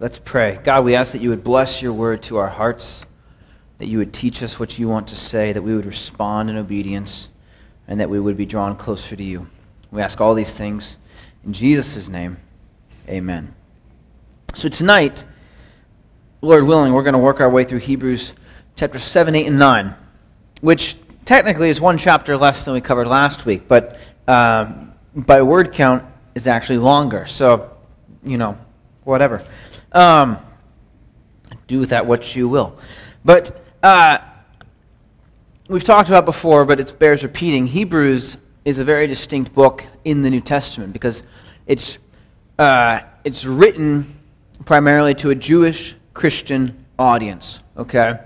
Let's pray. God, we ask that you would bless your word to our hearts, that you would teach us what you want to say, that we would respond in obedience, and that we would be drawn closer to you. We ask all these things in Jesus' name. Amen. So tonight, Lord willing, we're going to work our way through Hebrews chapter 7, 8, and 9, which technically is one chapter less than we covered last week, but um, by word count is actually longer. So, you know, whatever. Um, do with that what you will. But uh, we've talked about before, but it bears repeating. Hebrews is a very distinct book in the New Testament because it's uh, it's written primarily to a Jewish Christian audience. Okay.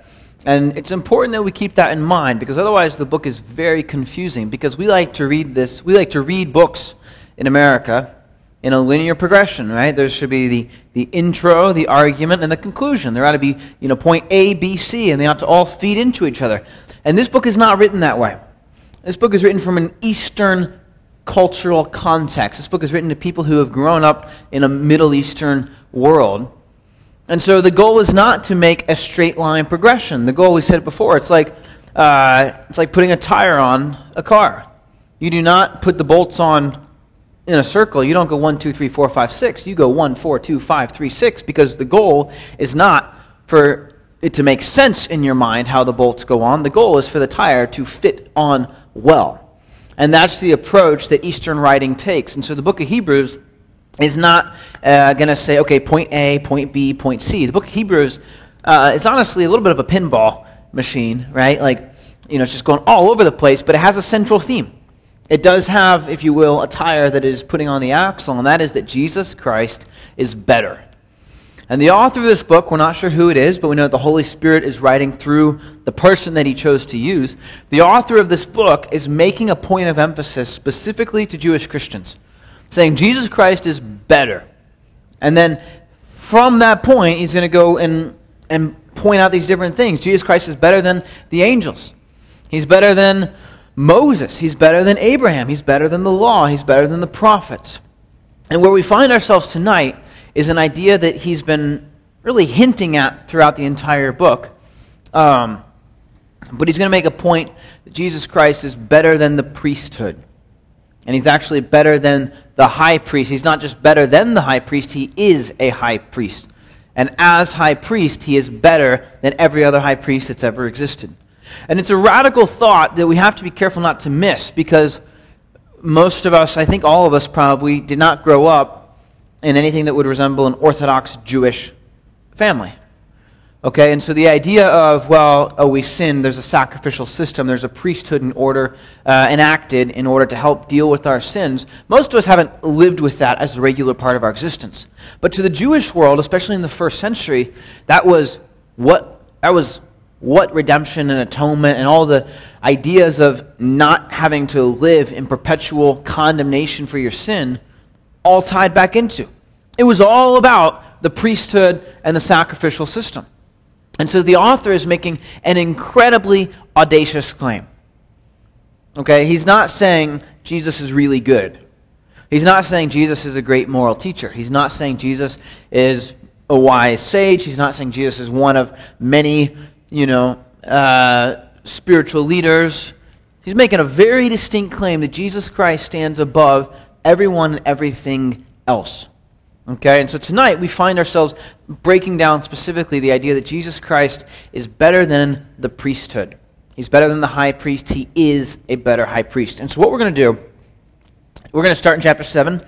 And it's important that we keep that in mind because otherwise the book is very confusing because we like to read this, we like to read books in America in a linear progression, right? There should be the, the intro, the argument, and the conclusion. There ought to be, you know, point A, B, C, and they ought to all feed into each other. And this book is not written that way. This book is written from an Eastern cultural context. This book is written to people who have grown up in a Middle Eastern world. And so the goal is not to make a straight line progression. The goal, we said before, it's like, uh, it's like putting a tire on a car. You do not put the bolts on in a circle, you don't go one, two, three, four, five, six. You go one, four, two, five, three, six, because the goal is not for it to make sense in your mind how the bolts go on. The goal is for the tire to fit on well. And that's the approach that Eastern writing takes. And so the book of Hebrews is not uh, going to say, okay, point A, point B, point C. The book of Hebrews uh, is honestly a little bit of a pinball machine, right? Like, you know, it's just going all over the place, but it has a central theme. It does have, if you will, a tire that is putting on the axle, and that is that Jesus Christ is better. And the author of this book, we're not sure who it is, but we know that the Holy Spirit is writing through the person that he chose to use. The author of this book is making a point of emphasis specifically to Jewish Christians, saying Jesus Christ is better. And then from that point, he's going to go and, and point out these different things. Jesus Christ is better than the angels, he's better than Moses. He's better than Abraham. He's better than the law. He's better than the prophets. And where we find ourselves tonight is an idea that he's been really hinting at throughout the entire book. Um, but he's going to make a point that Jesus Christ is better than the priesthood. And he's actually better than the high priest. He's not just better than the high priest, he is a high priest. And as high priest, he is better than every other high priest that's ever existed. And it's a radical thought that we have to be careful not to miss because most of us, I think all of us probably, did not grow up in anything that would resemble an Orthodox Jewish family. Okay, and so the idea of, well, oh, we sin, there's a sacrificial system, there's a priesthood in order, uh, enacted in order to help deal with our sins, most of us haven't lived with that as a regular part of our existence. But to the Jewish world, especially in the first century, that was what, that was what redemption and atonement and all the ideas of not having to live in perpetual condemnation for your sin all tied back into. It was all about the priesthood and the sacrificial system. And so the author is making an incredibly audacious claim. Okay, he's not saying Jesus is really good. He's not saying Jesus is a great moral teacher. He's not saying Jesus is a wise sage. He's not saying Jesus is one of many you know, uh, spiritual leaders. He's making a very distinct claim that Jesus Christ stands above everyone and everything else. Okay, and so tonight we find ourselves breaking down specifically the idea that Jesus Christ is better than the priesthood. He's better than the high priest. He is a better high priest. And so, what we're going to do, we're going to start in chapter 7.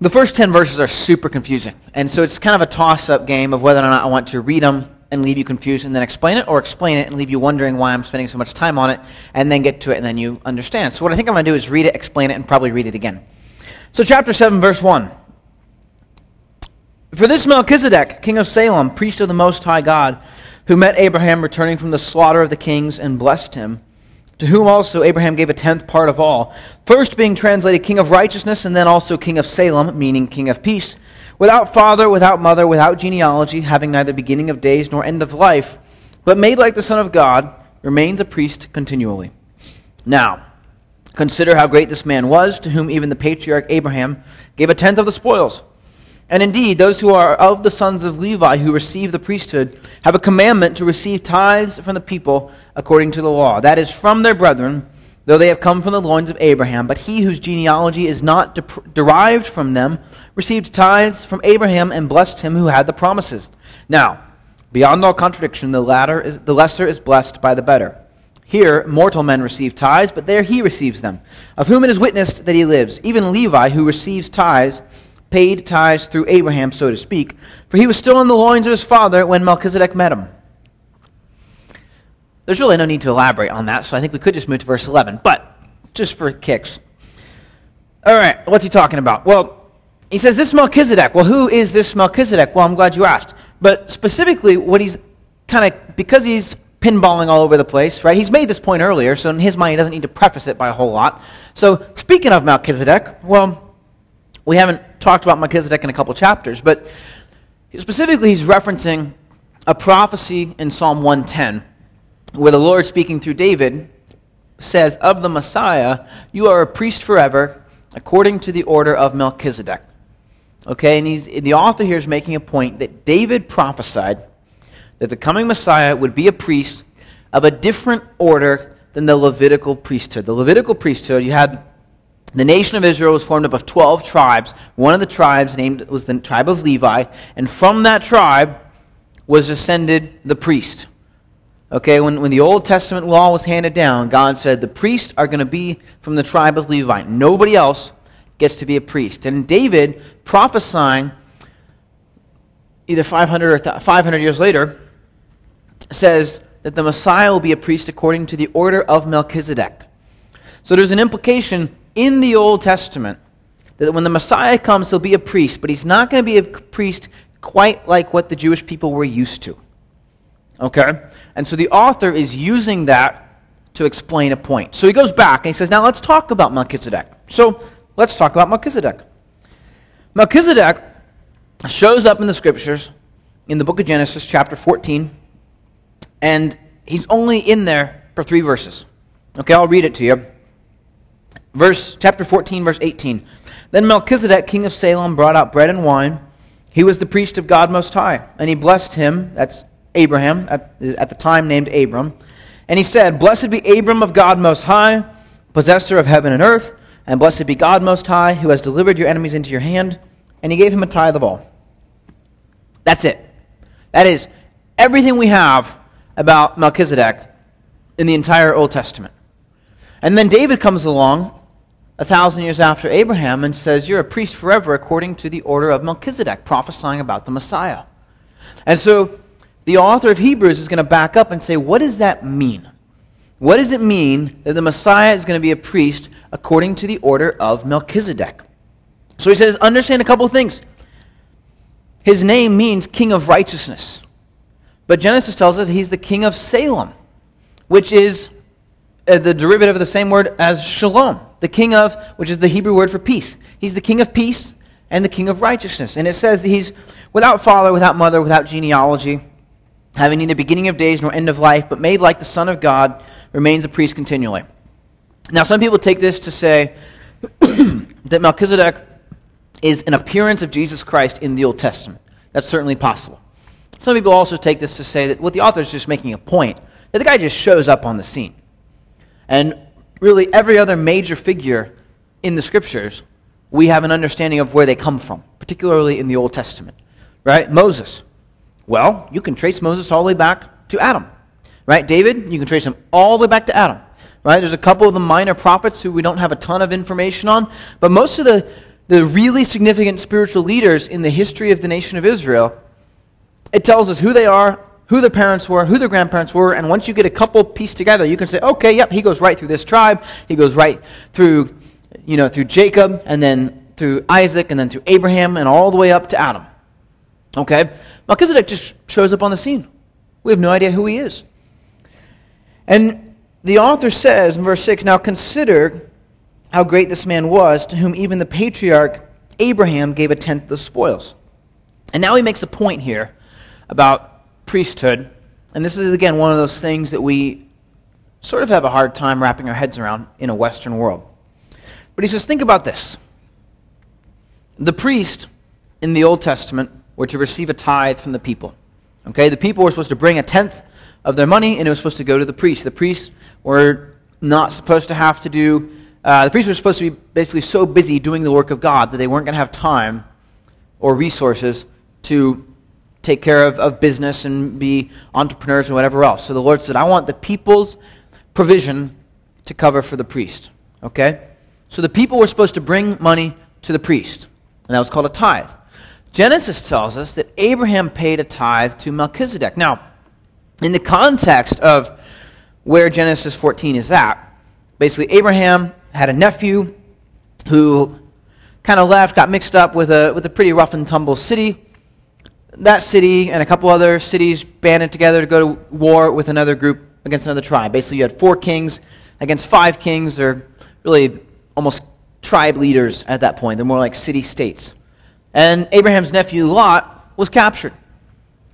The first 10 verses are super confusing. And so, it's kind of a toss up game of whether or not I want to read them and leave you confused and then explain it, or explain it and leave you wondering why I'm spending so much time on it, and then get to it and then you understand. So, what I think I'm going to do is read it, explain it, and probably read it again. So, chapter 7, verse 1. For this Melchizedek, king of Salem, priest of the Most High God, who met Abraham returning from the slaughter of the kings and blessed him, to whom also Abraham gave a tenth part of all, first being translated king of righteousness, and then also king of Salem, meaning king of peace without father, without mother, without genealogy, having neither beginning of days nor end of life, but made like the Son of God, remains a priest continually. Now, consider how great this man was, to whom even the patriarch Abraham gave a tenth of the spoils. And indeed, those who are of the sons of Levi who receive the priesthood have a commandment to receive tithes from the people according to the law. That is from their brethren, though they have come from the loins of Abraham. But he whose genealogy is not de- derived from them received tithes from Abraham and blessed him who had the promises. Now, beyond all contradiction, the, latter is, the lesser is blessed by the better. Here, mortal men receive tithes, but there he receives them, of whom it is witnessed that he lives. Even Levi, who receives tithes, paid tithes through Abraham, so to speak, for he was still in the loins of his father when Melchizedek met him. There's really no need to elaborate on that, so I think we could just move to verse 11, but just for kicks. All right, what's he talking about? Well, he says, This Melchizedek. Well, who is this Melchizedek? Well, I'm glad you asked. But specifically, what he's kind of, because he's pinballing all over the place, right? He's made this point earlier, so in his mind, he doesn't need to preface it by a whole lot. So, speaking of Melchizedek, well, we haven't talked about Melchizedek in a couple chapters, but specifically he's referencing a prophecy in Psalm 110 where the Lord, speaking through David, says, Of the Messiah, you are a priest forever, according to the order of Melchizedek. Okay, and he's, the author here is making a point that David prophesied that the coming Messiah would be a priest of a different order than the Levitical priesthood. The Levitical priesthood, you had the nation of Israel was formed up of 12 tribes. One of the tribes named was the tribe of Levi, and from that tribe was descended the priest. Okay, when, when the Old Testament law was handed down, God said the priests are going to be from the tribe of Levi. Nobody else gets to be a priest. And David, prophesying either 500 or 500 years later, says that the Messiah will be a priest according to the order of Melchizedek. So there's an implication in the Old Testament that when the Messiah comes, he'll be a priest, but he's not going to be a priest quite like what the Jewish people were used to. Okay? And so the author is using that to explain a point. So he goes back and he says, Now let's talk about Melchizedek. So let's talk about Melchizedek. Melchizedek shows up in the scriptures in the book of Genesis, chapter 14, and he's only in there for three verses. Okay, I'll read it to you. Verse chapter 14, verse 18. Then Melchizedek, king of Salem, brought out bread and wine. He was the priest of God Most High, and he blessed him, that's Abraham, at, at the time named Abram. And he said, Blessed be Abram of God Most High, possessor of heaven and earth, and blessed be God Most High, who has delivered your enemies into your hand. And he gave him a tithe of all. That's it. That is everything we have about Melchizedek in the entire Old Testament. And then David comes along a thousand years after Abraham and says, You're a priest forever according to the order of Melchizedek, prophesying about the Messiah. And so the author of Hebrews is going to back up and say, What does that mean? What does it mean that the Messiah is going to be a priest according to the order of Melchizedek? So he says, Understand a couple things. His name means king of righteousness. But Genesis tells us he's the king of Salem, which is uh, the derivative of the same word as shalom, the king of, which is the Hebrew word for peace. He's the king of peace and the king of righteousness. And it says he's without father, without mother, without genealogy, having neither beginning of days nor end of life, but made like the Son of God, remains a priest continually. Now, some people take this to say that Melchizedek is an appearance of Jesus Christ in the Old Testament. That's certainly possible. Some people also take this to say that what the author is just making a point that the guy just shows up on the scene. And really, every other major figure in the scriptures, we have an understanding of where they come from, particularly in the Old Testament. Right? Moses. Well, you can trace Moses all the way back to Adam. Right? David, you can trace him all the way back to Adam. Right? There's a couple of the minor prophets who we don't have a ton of information on, but most of the, the really significant spiritual leaders in the history of the nation of Israel it tells us who they are, who their parents were, who their grandparents were, and once you get a couple pieced together, you can say, okay, yep, he goes right through this tribe, he goes right through, you know, through Jacob, and then through Isaac, and then through Abraham, and all the way up to Adam. Okay? Melchizedek just shows up on the scene. We have no idea who he is. And the author says in verse 6 Now consider how great this man was, to whom even the patriarch Abraham gave a tenth of the spoils. And now he makes a point here about priesthood. And this is, again, one of those things that we sort of have a hard time wrapping our heads around in a Western world. But he says, think about this. The priest in the Old Testament were to receive a tithe from the people. Okay, the people were supposed to bring a tenth of their money, and it was supposed to go to the priest. The priests were not supposed to have to do. Uh, the priests were supposed to be basically so busy doing the work of God that they weren't going to have time or resources to take care of, of business and be entrepreneurs and whatever else. So the Lord said, I want the people's provision to cover for the priest. Okay? So the people were supposed to bring money to the priest, and that was called a tithe. Genesis tells us that Abraham paid a tithe to Melchizedek. Now, in the context of where Genesis 14 is at, basically, Abraham had a nephew who kind of left, got mixed up with a, with a pretty rough and tumble city. That city and a couple other cities banded together to go to war with another group against another tribe. Basically, you had four kings against five kings, or really almost tribe leaders at that point. They're more like city states. And Abraham's nephew Lot was captured.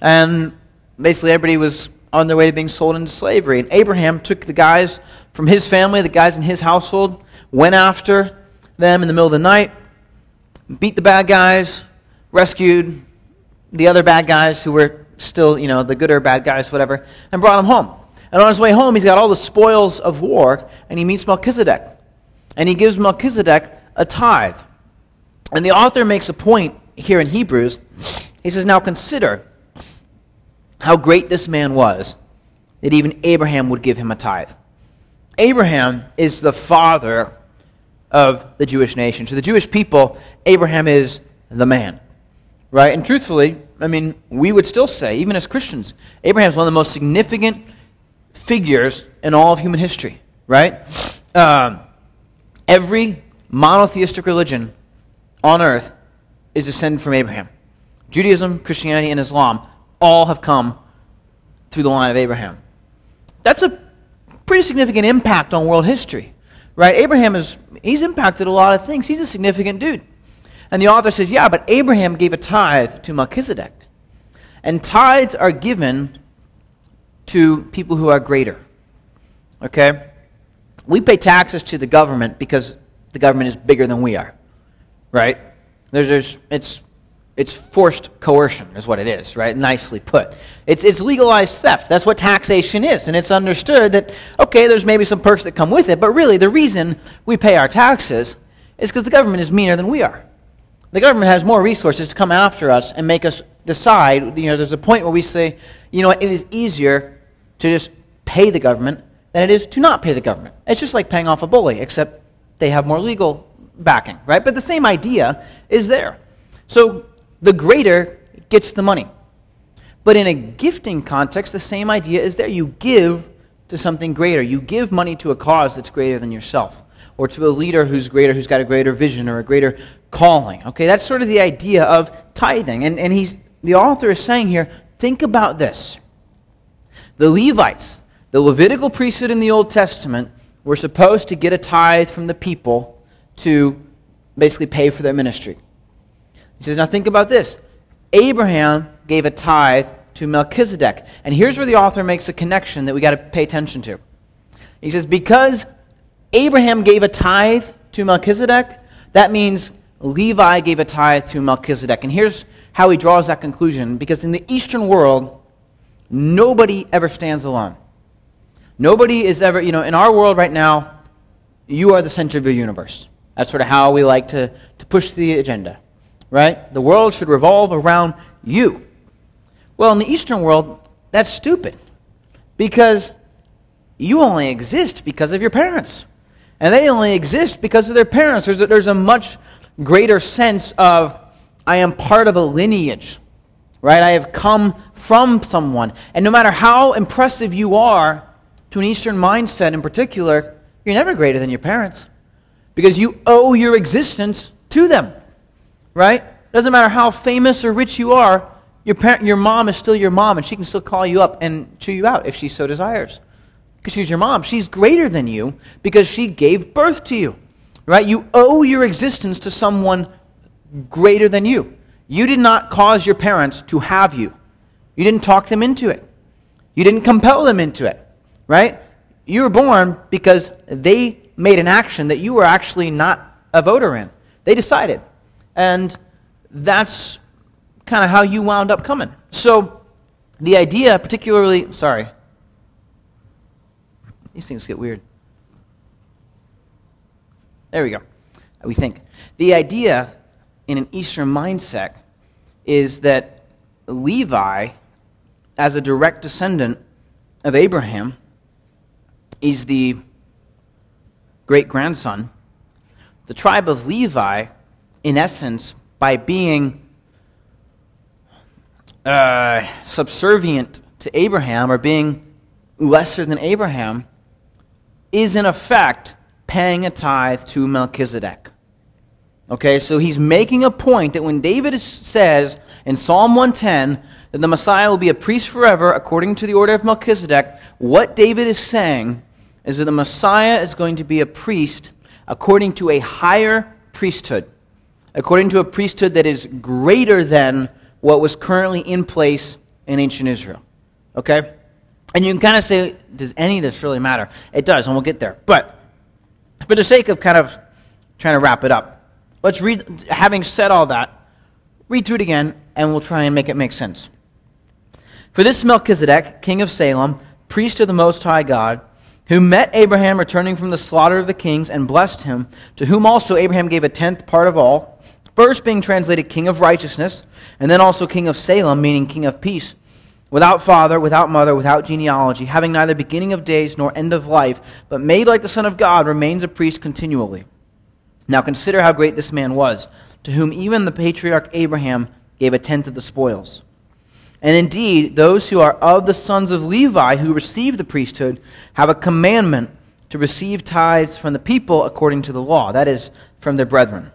And basically, everybody was on their way to being sold into slavery. And Abraham took the guys from his family, the guys in his household, went after them in the middle of the night, beat the bad guys, rescued the other bad guys who were still, you know, the good or bad guys, whatever, and brought them home. And on his way home, he's got all the spoils of war, and he meets Melchizedek. And he gives Melchizedek a tithe. And the author makes a point here in Hebrews. He says, Now consider how great this man was that even Abraham would give him a tithe. Abraham is the father of the Jewish nation. To the Jewish people, Abraham is the man. Right? And truthfully, I mean, we would still say, even as Christians, Abraham is one of the most significant figures in all of human history. Right? Um, every monotheistic religion on earth is descended from Abraham. Judaism, Christianity, and Islam all have come through the line of Abraham. That's a pretty significant impact on world history, right? Abraham is, he's impacted a lot of things. He's a significant dude. And the author says, yeah, but Abraham gave a tithe to Melchizedek. And tithes are given to people who are greater. Okay? We pay taxes to the government because the government is bigger than we are right? There's, there's, it's, it's forced coercion, is what it is, right? Nicely put. It's, it's legalized theft. That's what taxation is. And it's understood that, okay, there's maybe some perks that come with it, but really the reason we pay our taxes is because the government is meaner than we are. The government has more resources to come after us and make us decide. You know, there's a point where we say, you know it is easier to just pay the government than it is to not pay the government. It's just like paying off a bully, except they have more legal backing, right? But the same idea is there. So the greater gets the money. But in a gifting context, the same idea is there. You give to something greater. You give money to a cause that's greater than yourself, or to a leader who's greater, who's got a greater vision or a greater calling. Okay, that's sort of the idea of tithing. And, and he's, the author is saying here think about this. The Levites, the Levitical priesthood in the Old Testament, were supposed to get a tithe from the people to basically pay for their ministry. He says, Now think about this. Abraham gave a tithe to Melchizedek. And here's where the author makes a connection that we got to pay attention to. He says, Because Abraham gave a tithe to Melchizedek, that means Levi gave a tithe to Melchizedek. And here's how he draws that conclusion because in the Eastern world, nobody ever stands alone. Nobody is ever, you know, in our world right now, you are the center of your universe. That's sort of how we like to, to push the agenda, right? The world should revolve around you. Well, in the Eastern world, that's stupid because you only exist because of your parents. And they only exist because of their parents. There's a, there's a much greater sense of, I am part of a lineage, right? I have come from someone. And no matter how impressive you are to an Eastern mindset in particular, you're never greater than your parents because you owe your existence to them, right? Doesn't matter how famous or rich you are, your, parent, your mom is still your mom, and she can still call you up and chew you out if she so desires. Because she's your mom. She's greater than you because she gave birth to you, right? You owe your existence to someone greater than you. You did not cause your parents to have you. You didn't talk them into it. You didn't compel them into it, right? You were born because they made an action that you were actually not a voter in. They decided. And that's kind of how you wound up coming. So, the idea, particularly, sorry, these things get weird. There we go. We think. The idea in an Eastern mindset is that Levi, as a direct descendant of Abraham, is the great grandson. The tribe of Levi, in essence, by being uh, subservient to Abraham or being lesser than Abraham, is in effect paying a tithe to Melchizedek. Okay, so he's making a point that when David says in Psalm 110 that the Messiah will be a priest forever according to the order of Melchizedek, what David is saying is that the Messiah is going to be a priest according to a higher priesthood, according to a priesthood that is greater than what was currently in place in ancient Israel. Okay? And you can kind of say, does any of this really matter? It does, and we'll get there. But for the sake of kind of trying to wrap it up, let's read, having said all that, read through it again, and we'll try and make it make sense. For this Melchizedek, king of Salem, priest of the Most High God, who met Abraham returning from the slaughter of the kings and blessed him, to whom also Abraham gave a tenth part of all, first being translated king of righteousness, and then also king of Salem, meaning king of peace without father, without mother, without genealogy, having neither beginning of days nor end of life, but made like the Son of God, remains a priest continually. Now consider how great this man was, to whom even the patriarch Abraham gave a tenth of the spoils. And indeed, those who are of the sons of Levi who receive the priesthood have a commandment to receive tithes from the people according to the law, that is, from their brethren,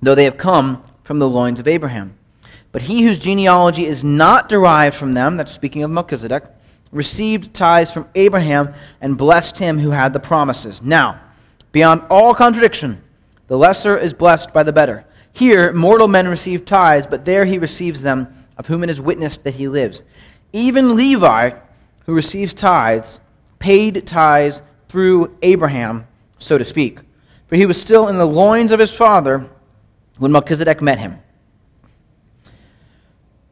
though they have come from the loins of Abraham. But he whose genealogy is not derived from them, that's speaking of Melchizedek, received tithes from Abraham and blessed him who had the promises. Now, beyond all contradiction, the lesser is blessed by the better. Here, mortal men receive tithes, but there he receives them, of whom it is witnessed that he lives. Even Levi, who receives tithes, paid tithes through Abraham, so to speak. For he was still in the loins of his father when Melchizedek met him.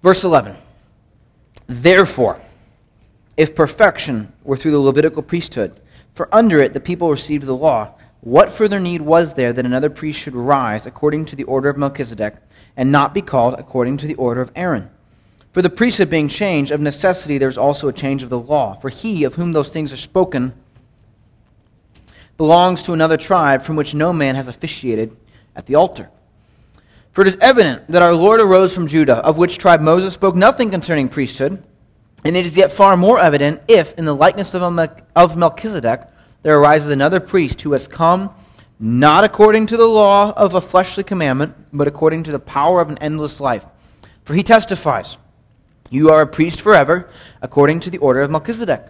Verse 11 Therefore, if perfection were through the Levitical priesthood, for under it the people received the law, what further need was there that another priest should rise according to the order of Melchizedek, and not be called according to the order of Aaron? For the priesthood being changed, of necessity there is also a change of the law. For he of whom those things are spoken belongs to another tribe from which no man has officiated at the altar. For it is evident that our Lord arose from Judah, of which tribe Moses spoke nothing concerning priesthood. And it is yet far more evident if, in the likeness of Melchizedek, there arises another priest who has come not according to the law of a fleshly commandment, but according to the power of an endless life. For he testifies, You are a priest forever, according to the order of Melchizedek.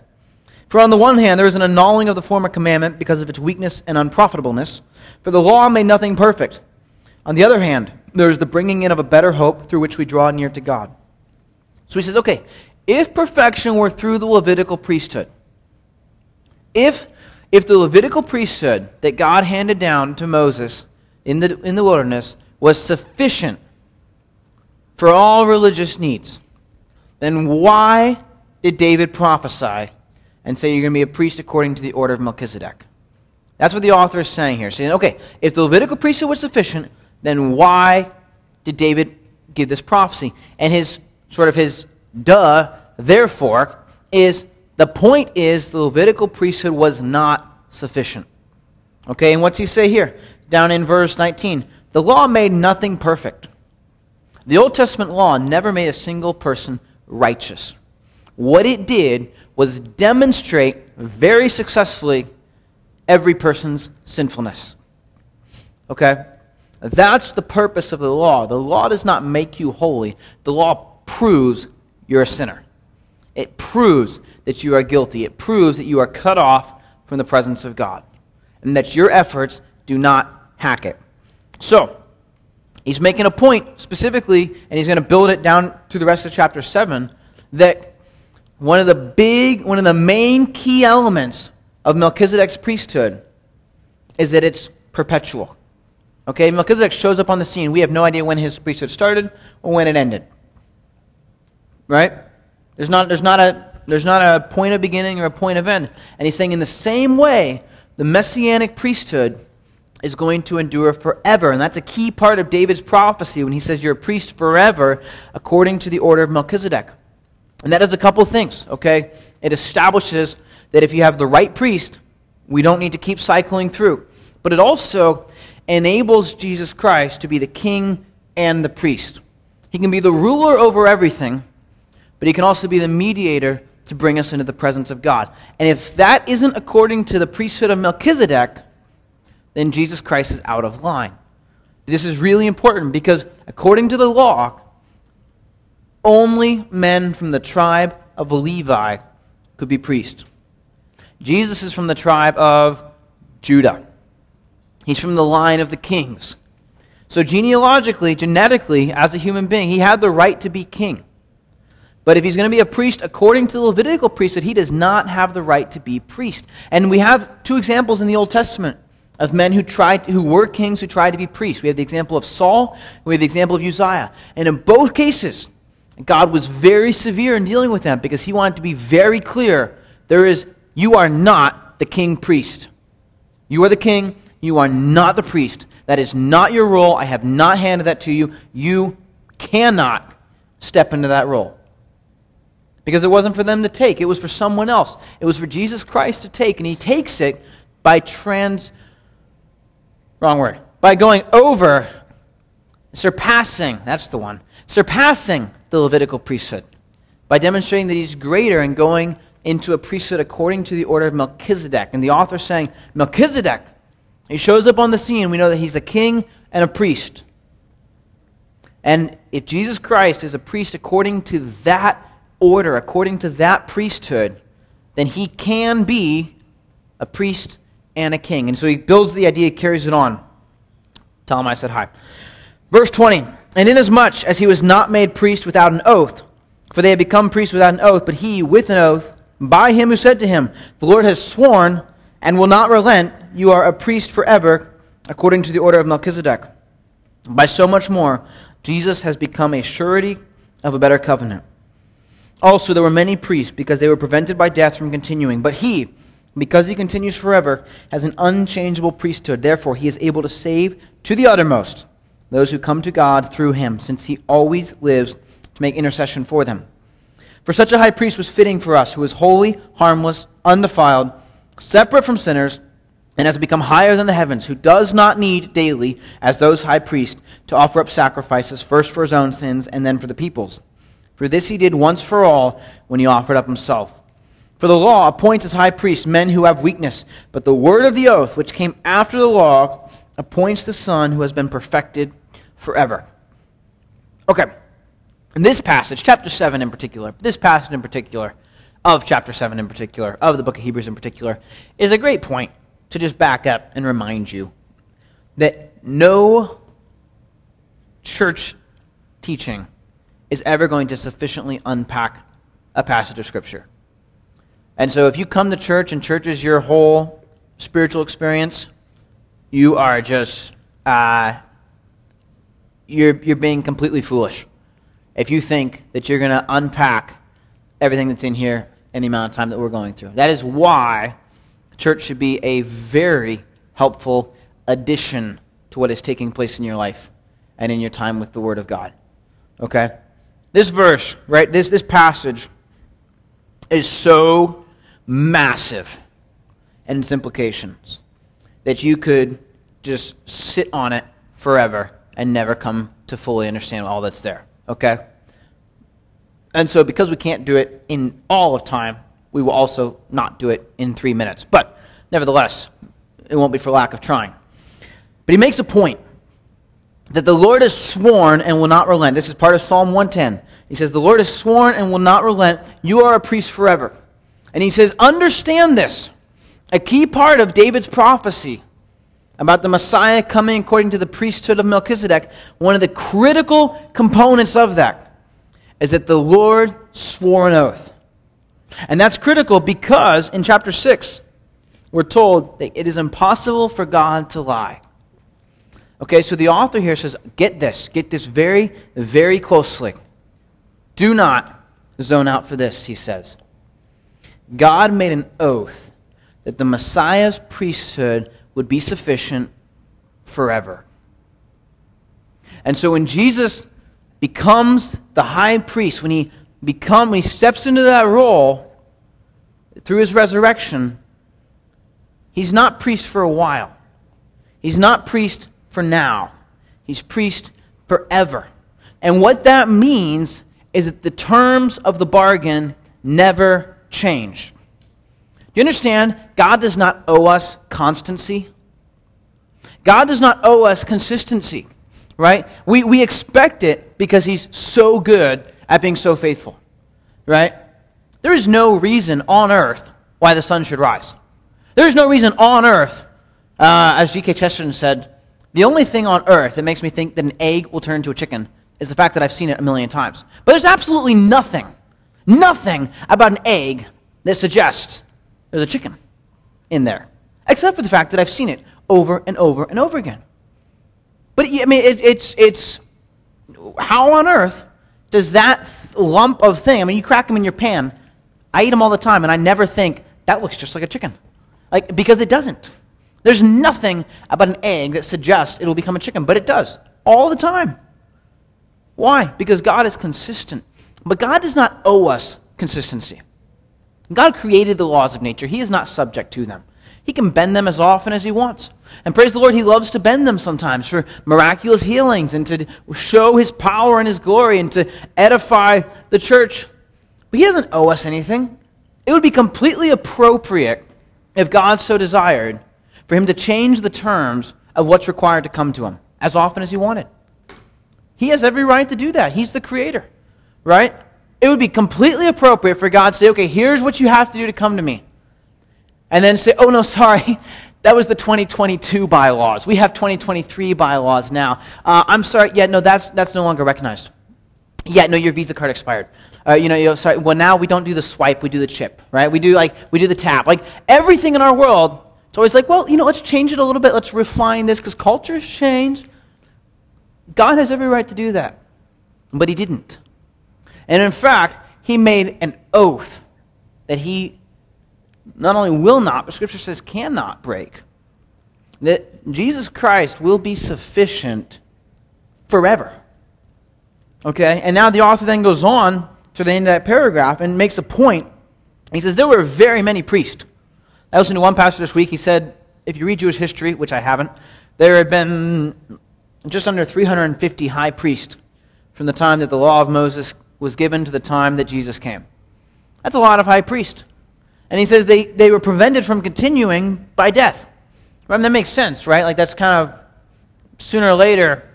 For on the one hand, there is an annulling of the former commandment because of its weakness and unprofitableness, for the law made nothing perfect. On the other hand, there's the bringing in of a better hope through which we draw near to God. So he says, okay, if perfection were through the Levitical priesthood, if, if the Levitical priesthood that God handed down to Moses in the, in the wilderness was sufficient for all religious needs, then why did David prophesy and say you're going to be a priest according to the order of Melchizedek? That's what the author is saying here. Saying, okay, if the Levitical priesthood was sufficient, then why did David give this prophecy? And his sort of his duh, therefore, is the point is the Levitical priesthood was not sufficient. Okay, and what's he say here? Down in verse 19. The law made nothing perfect. The Old Testament law never made a single person righteous. What it did was demonstrate very successfully every person's sinfulness. Okay? That's the purpose of the law. The law does not make you holy, the law proves you're a sinner. It proves that you are guilty, it proves that you are cut off from the presence of God, and that your efforts do not hack it. So, he's making a point specifically, and he's going to build it down through the rest of chapter 7, that one of the big, one of the main key elements of Melchizedek's priesthood is that it's perpetual. Okay, Melchizedek shows up on the scene. We have no idea when his priesthood started or when it ended. Right? There's not, there's not, a, there's not a point of beginning or a point of end. And he's saying, in the same way, the messianic priesthood is going to endure forever. And that's a key part of David's prophecy when he says, You're a priest forever, according to the order of Melchizedek. And that does a couple things, okay? It establishes that if you have the right priest, we don't need to keep cycling through. But it also enables Jesus Christ to be the king and the priest. He can be the ruler over everything, but he can also be the mediator to bring us into the presence of God. And if that isn't according to the priesthood of Melchizedek, then Jesus Christ is out of line. This is really important because according to the law, only men from the tribe of Levi could be priests. Jesus is from the tribe of Judah. He's from the line of the kings. So, genealogically, genetically, as a human being, he had the right to be king. But if he's going to be a priest according to the Levitical priesthood, he does not have the right to be priest. And we have two examples in the Old Testament of men who tried who were kings who tried to be priests. We have the example of Saul, we have the example of Uzziah. And in both cases, God was very severe in dealing with them because he wanted to be very clear. There is you are not the king priest. You are the king, you are not the priest. That is not your role. I have not handed that to you. You cannot step into that role. Because it wasn't for them to take, it was for someone else. It was for Jesus Christ to take, and he takes it by trans wrong word. By going over surpassing, that's the one. Surpassing the Levitical priesthood by demonstrating that he's greater and going into a priesthood according to the order of Melchizedek. And the author saying, Melchizedek he shows up on the scene. We know that he's a king and a priest. And if Jesus Christ is a priest according to that order, according to that priesthood, then he can be a priest and a king. And so he builds the idea, carries it on. Tell him I said hi. Verse 20 And inasmuch as he was not made priest without an oath, for they had become priests without an oath, but he with an oath, by him who said to him, The Lord has sworn and will not relent, you are a priest forever, according to the order of Melchizedek. By so much more, Jesus has become a surety of a better covenant. Also, there were many priests because they were prevented by death from continuing. But he, because he continues forever, has an unchangeable priesthood. Therefore, he is able to save to the uttermost those who come to God through him, since he always lives to make intercession for them. For such a high priest was fitting for us, who is holy, harmless, undefiled separate from sinners, and has become higher than the heavens, who does not need daily, as those high priests, to offer up sacrifices, first for his own sins and then for the people's. For this he did once for all when he offered up himself. For the law appoints as high priests men who have weakness, but the word of the oath, which came after the law, appoints the Son who has been perfected forever. Okay. In this passage, chapter 7 in particular, this passage in particular, of chapter 7 in particular, of the book of Hebrews in particular, is a great point to just back up and remind you that no church teaching is ever going to sufficiently unpack a passage of Scripture. And so if you come to church and church is your whole spiritual experience, you are just, uh, you're, you're being completely foolish. If you think that you're going to unpack everything that's in here in the amount of time that we're going through. That is why church should be a very helpful addition to what is taking place in your life and in your time with the Word of God. Okay? This verse, right, this, this passage is so massive in its implications that you could just sit on it forever and never come to fully understand all that's there. Okay? And so, because we can't do it in all of time, we will also not do it in three minutes. But nevertheless, it won't be for lack of trying. But he makes a point that the Lord has sworn and will not relent. This is part of Psalm 110. He says, The Lord has sworn and will not relent. You are a priest forever. And he says, Understand this. A key part of David's prophecy about the Messiah coming according to the priesthood of Melchizedek, one of the critical components of that is that the Lord swore an oath. And that's critical because in chapter 6, we're told that it is impossible for God to lie. Okay, so the author here says, get this, get this very, very closely. Do not zone out for this, he says. God made an oath that the Messiah's priesthood would be sufficient forever. And so when Jesus becomes the high priest, when he become when he steps into that role through his resurrection, he's not priest for a while. He's not priest for now. He's priest forever. And what that means is that the terms of the bargain never change. Do you understand? God does not owe us constancy. God does not owe us consistency, right? We, we expect it because He's so good at being so faithful, right? There is no reason on earth why the sun should rise. There is no reason on earth, uh, as G.K. Chesterton said, the only thing on earth that makes me think that an egg will turn into a chicken is the fact that I've seen it a million times. But there's absolutely nothing, nothing about an egg that suggests there's a chicken in there, except for the fact that I've seen it over and over and over again. But I mean, it, it's, it's how on earth does that lump of thing, I mean, you crack them in your pan, I eat them all the time, and I never think, that looks just like a chicken. Like, because it doesn't. There's nothing about an egg that suggests it'll become a chicken, but it does all the time. Why? Because God is consistent. But God does not owe us consistency. God created the laws of nature, He is not subject to them. He can bend them as often as He wants. And praise the Lord, He loves to bend them sometimes for miraculous healings and to show His power and His glory and to edify the church. But He doesn't owe us anything. It would be completely appropriate if God so desired for him to change the terms of what's required to come to him as often as he wanted. He has every right to do that. He's the creator, right? It would be completely appropriate for God to say, okay, here's what you have to do to come to me. And then say, oh, no, sorry. That was the 2022 bylaws. We have 2023 bylaws now. Uh, I'm sorry. Yeah, no, that's, that's no longer recognized. Yeah, no, your Visa card expired. Uh, you know, you know, sorry. Well, now we don't do the swipe; we do the chip, right? We do like we do the tap. Like everything in our world it's always like, well, you know, let's change it a little bit. Let's refine this because culture's changed. God has every right to do that. But he didn't. And in fact, he made an oath that he not only will not, but Scripture says cannot break. That Jesus Christ will be sufficient forever. Okay? And now the author then goes on to the end of that paragraph and makes a point. He says, There were very many priests I listened to one pastor this week. He said, if you read Jewish history, which I haven't, there had been just under 350 high priests from the time that the law of Moses was given to the time that Jesus came. That's a lot of high priest. And he says they, they were prevented from continuing by death. I mean, that makes sense, right? Like that's kind of sooner or later,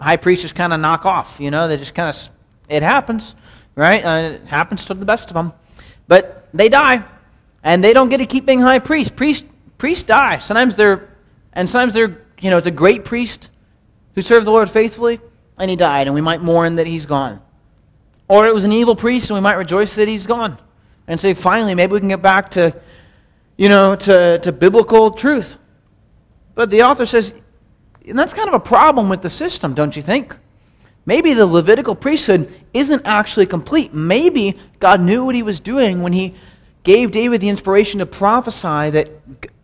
high priests just kind of knock off. You know, they just kind of, it happens, right? Uh, it happens to the best of them. But they die and they don't get to keep being high priest. Priest, priests die. Sometimes they're and sometimes they're you know it's a great priest who served the Lord faithfully and he died, and we might mourn that he's gone. Or it was an evil priest, and we might rejoice that he's gone, and say finally maybe we can get back to you know to, to biblical truth. But the author says and that's kind of a problem with the system, don't you think? Maybe the Levitical priesthood isn't actually complete. Maybe God knew what he was doing when he gave David the inspiration to prophesy that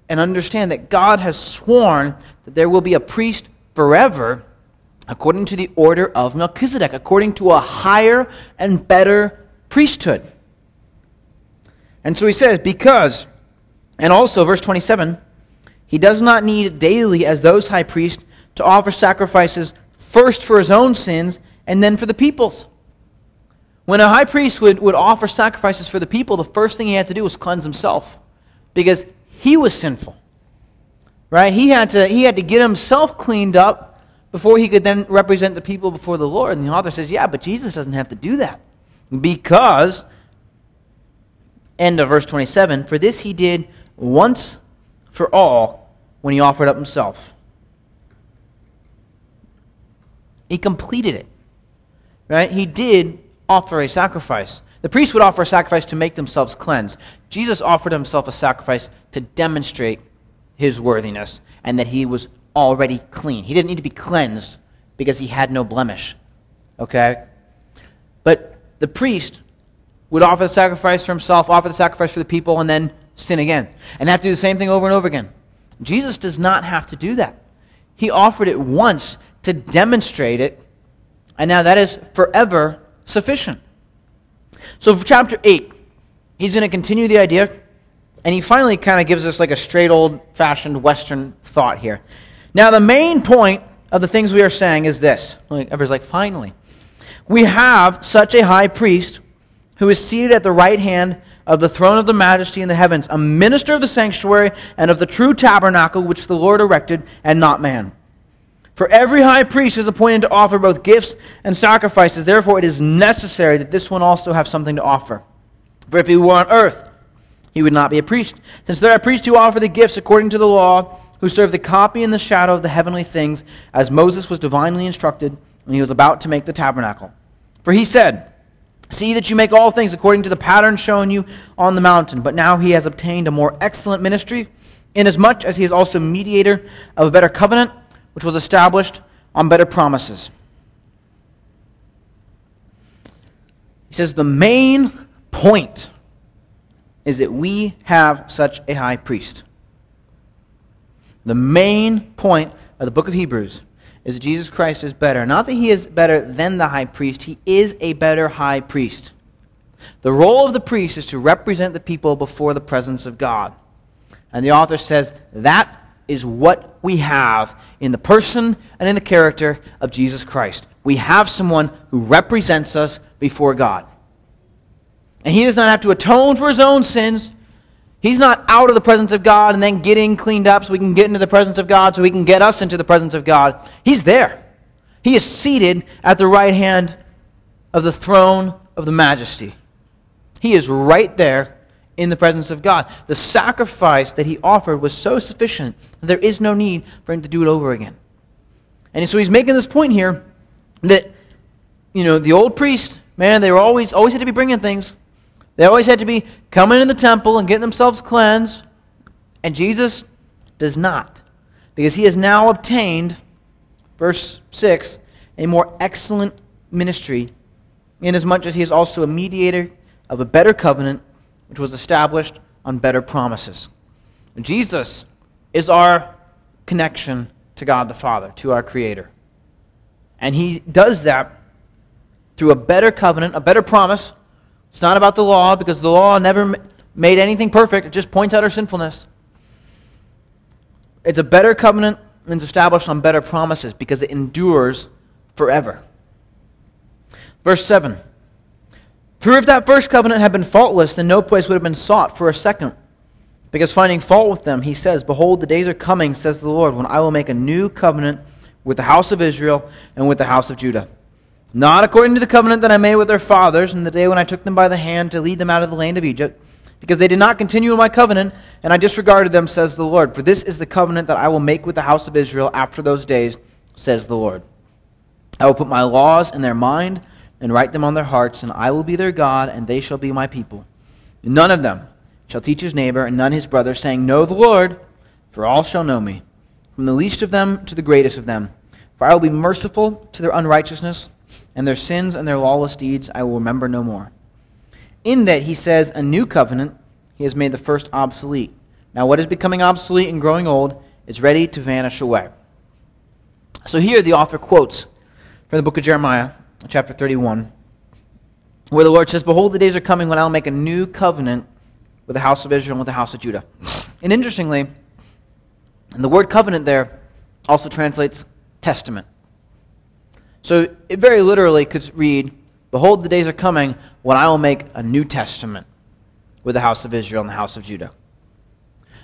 and understand that God has sworn that there will be a priest forever according to the order of Melchizedek, according to a higher and better priesthood. And so he says, because, and also, verse 27, he does not need daily, as those high priests, to offer sacrifices first for his own sins and then for the people's. When a high priest would, would offer sacrifices for the people, the first thing he had to do was cleanse himself because he was sinful. Right? He had to, he had to get himself cleaned up before he could then represent the people before the Lord. And the author says, yeah, but Jesus doesn't have to do that because, end of verse 27, for this he did once for all when he offered up himself. He completed it. Right? He did offer a sacrifice. The priests would offer a sacrifice to make themselves cleanse. Jesus offered himself a sacrifice to demonstrate his worthiness and that he was already clean. He didn't need to be cleansed because he had no blemish. Okay? But the priest would offer the sacrifice for himself, offer the sacrifice for the people, and then sin again. And have to do the same thing over and over again. Jesus does not have to do that. He offered it once to demonstrate it, and now that is forever sufficient. So, for chapter 8, he's going to continue the idea, and he finally kind of gives us like a straight old fashioned Western thought here. Now, the main point of the things we are saying is this. Everybody's like, finally. We have such a high priest who is seated at the right hand of the throne of the majesty in the heavens, a minister of the sanctuary and of the true tabernacle which the Lord erected, and not man. For every high priest is appointed to offer both gifts and sacrifices. Therefore, it is necessary that this one also have something to offer. For if he were on earth, he would not be a priest. Since there are priests who offer the gifts according to the law, who serve the copy and the shadow of the heavenly things, as Moses was divinely instructed when he was about to make the tabernacle. For he said, See that you make all things according to the pattern shown you on the mountain. But now he has obtained a more excellent ministry, inasmuch as he is also mediator of a better covenant, which was established on better promises. He says the main point is that we have such a high priest. The main point of the book of Hebrews is that Jesus Christ is better. Not that he is better than the high priest, he is a better high priest. The role of the priest is to represent the people before the presence of God. And the author says that is what we have in the person and in the character of Jesus Christ. We have someone who represents us before God. And he does not have to atone for his own sins. He's not out of the presence of God and then getting cleaned up so we can get into the presence of God, so he can get us into the presence of God. He's there. He is seated at the right hand of the throne of the majesty. He is right there in the presence of God. The sacrifice that he offered was so sufficient that there is no need for him to do it over again. And so he's making this point here that, you know, the old priest, man, they were always, always had to be bringing things. They always had to be coming in the temple and getting themselves cleansed. And Jesus does not. Because he has now obtained, verse 6, a more excellent ministry, inasmuch as he is also a mediator of a better covenant, which was established on better promises. Jesus is our connection to God the Father, to our Creator. And he does that through a better covenant, a better promise, it's not about the law because the law never made anything perfect, it just points out our sinfulness. It's a better covenant and it's established on better promises because it endures forever. Verse 7 For if that first covenant had been faultless, then no place would have been sought for a second. Because finding fault with them, he says, Behold, the days are coming, says the Lord, when I will make a new covenant with the house of Israel and with the house of Judah not according to the covenant that I made with their fathers in the day when I took them by the hand to lead them out of the land of Egypt, because they did not continue in my covenant, and I disregarded them, says the Lord. For this is the covenant that I will make with the house of Israel after those days, says the Lord. I will put my laws in their mind and write them on their hearts, and I will be their God, and they shall be my people. None of them shall teach his neighbor and none his brother, saying, Know the Lord, for all shall know me, from the least of them to the greatest of them. For I will be merciful to their unrighteousness and their sins and their lawless deeds I will remember no more. In that he says, a new covenant, he has made the first obsolete. Now, what is becoming obsolete and growing old is ready to vanish away. So here the author quotes from the book of Jeremiah, chapter 31, where the Lord says, Behold, the days are coming when I will make a new covenant with the house of Israel and with the house of Judah. And interestingly, and the word covenant there also translates testament. So it very literally could read, Behold, the days are coming when I will make a New Testament with the house of Israel and the house of Judah.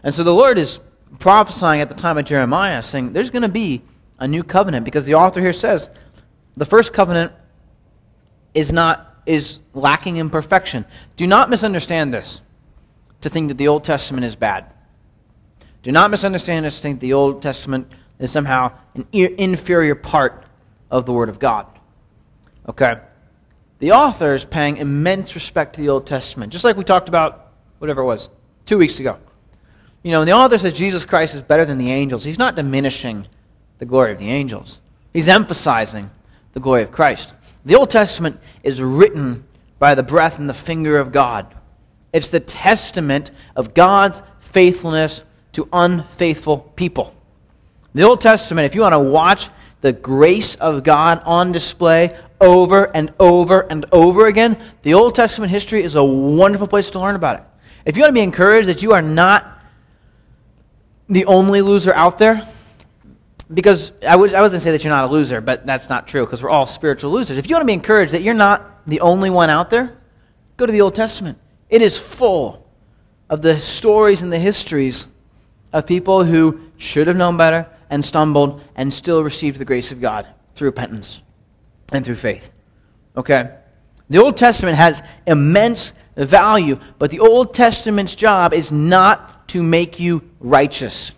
And so the Lord is prophesying at the time of Jeremiah, saying there's going to be a new covenant because the author here says the first covenant is not is lacking in perfection. Do not misunderstand this to think that the Old Testament is bad. Do not misunderstand this to think the Old Testament is somehow an inferior part of the Word of God. Okay? The author is paying immense respect to the Old Testament, just like we talked about, whatever it was, two weeks ago. You know, the author says Jesus Christ is better than the angels. He's not diminishing the glory of the angels. He's emphasizing the glory of Christ. The Old Testament is written by the breath and the finger of God. It's the testament of God's faithfulness to unfaithful people. The Old Testament, if you want to watch the grace of God on display over and over and over again, the Old Testament history is a wonderful place to learn about it. If you want to be encouraged that you are not the only loser out there, because I, would, I wasn't say that you're not a loser, but that's not true because we're all spiritual losers. If you want to be encouraged that you're not the only one out there, go to the Old Testament. It is full of the stories and the histories of people who should have known better and stumbled and still received the grace of God through repentance and through faith. Okay? The Old Testament has immense value, but the Old Testament's job is not to make you righteous.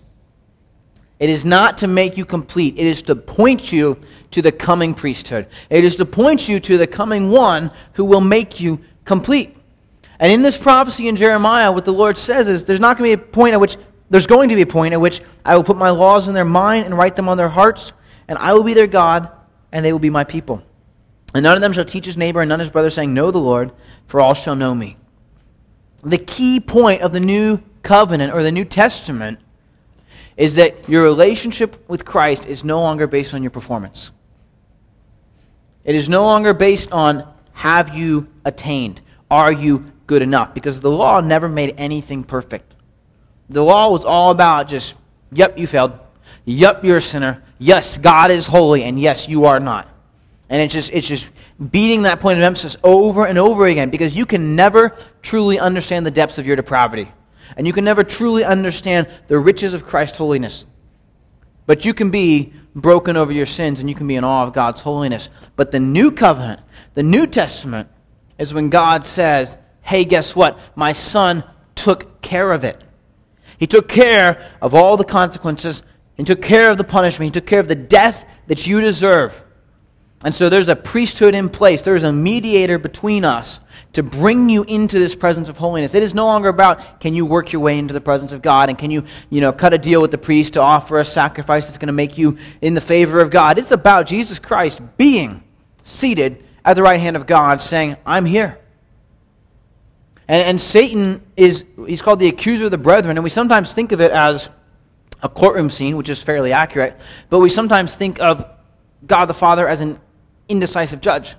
It is not to make you complete. It is to point you to the coming priesthood. It is to point you to the coming one who will make you complete. And in this prophecy in Jeremiah, what the Lord says is there's not going to be a point at which there's going to be a point at which I will put my laws in their mind and write them on their hearts, and I will be their God, and they will be my people. And none of them shall teach his neighbor and none his brother, saying, Know the Lord, for all shall know me. The key point of the new covenant or the New Testament is that your relationship with Christ is no longer based on your performance. It is no longer based on have you attained? Are you good enough? Because the law never made anything perfect. The law was all about just, yep, you failed. Yep, you're a sinner. Yes, God is holy, and yes, you are not. And it's just, it's just beating that point of emphasis over and over again because you can never truly understand the depths of your depravity. And you can never truly understand the riches of Christ's holiness. But you can be broken over your sins and you can be in awe of God's holiness. But the new covenant, the New Testament, is when God says, hey, guess what? My son took care of it. He took care of all the consequences. He took care of the punishment. He took care of the death that you deserve. And so there's a priesthood in place. There's a mediator between us to bring you into this presence of holiness. It is no longer about can you work your way into the presence of God and can you, you know, cut a deal with the priest to offer a sacrifice that's going to make you in the favor of God. It's about Jesus Christ being seated at the right hand of God saying, "I'm here." And, and Satan is he's called the accuser of the brethren and we sometimes think of it as a courtroom scene, which is fairly accurate, but we sometimes think of God the Father as an indecisive judge.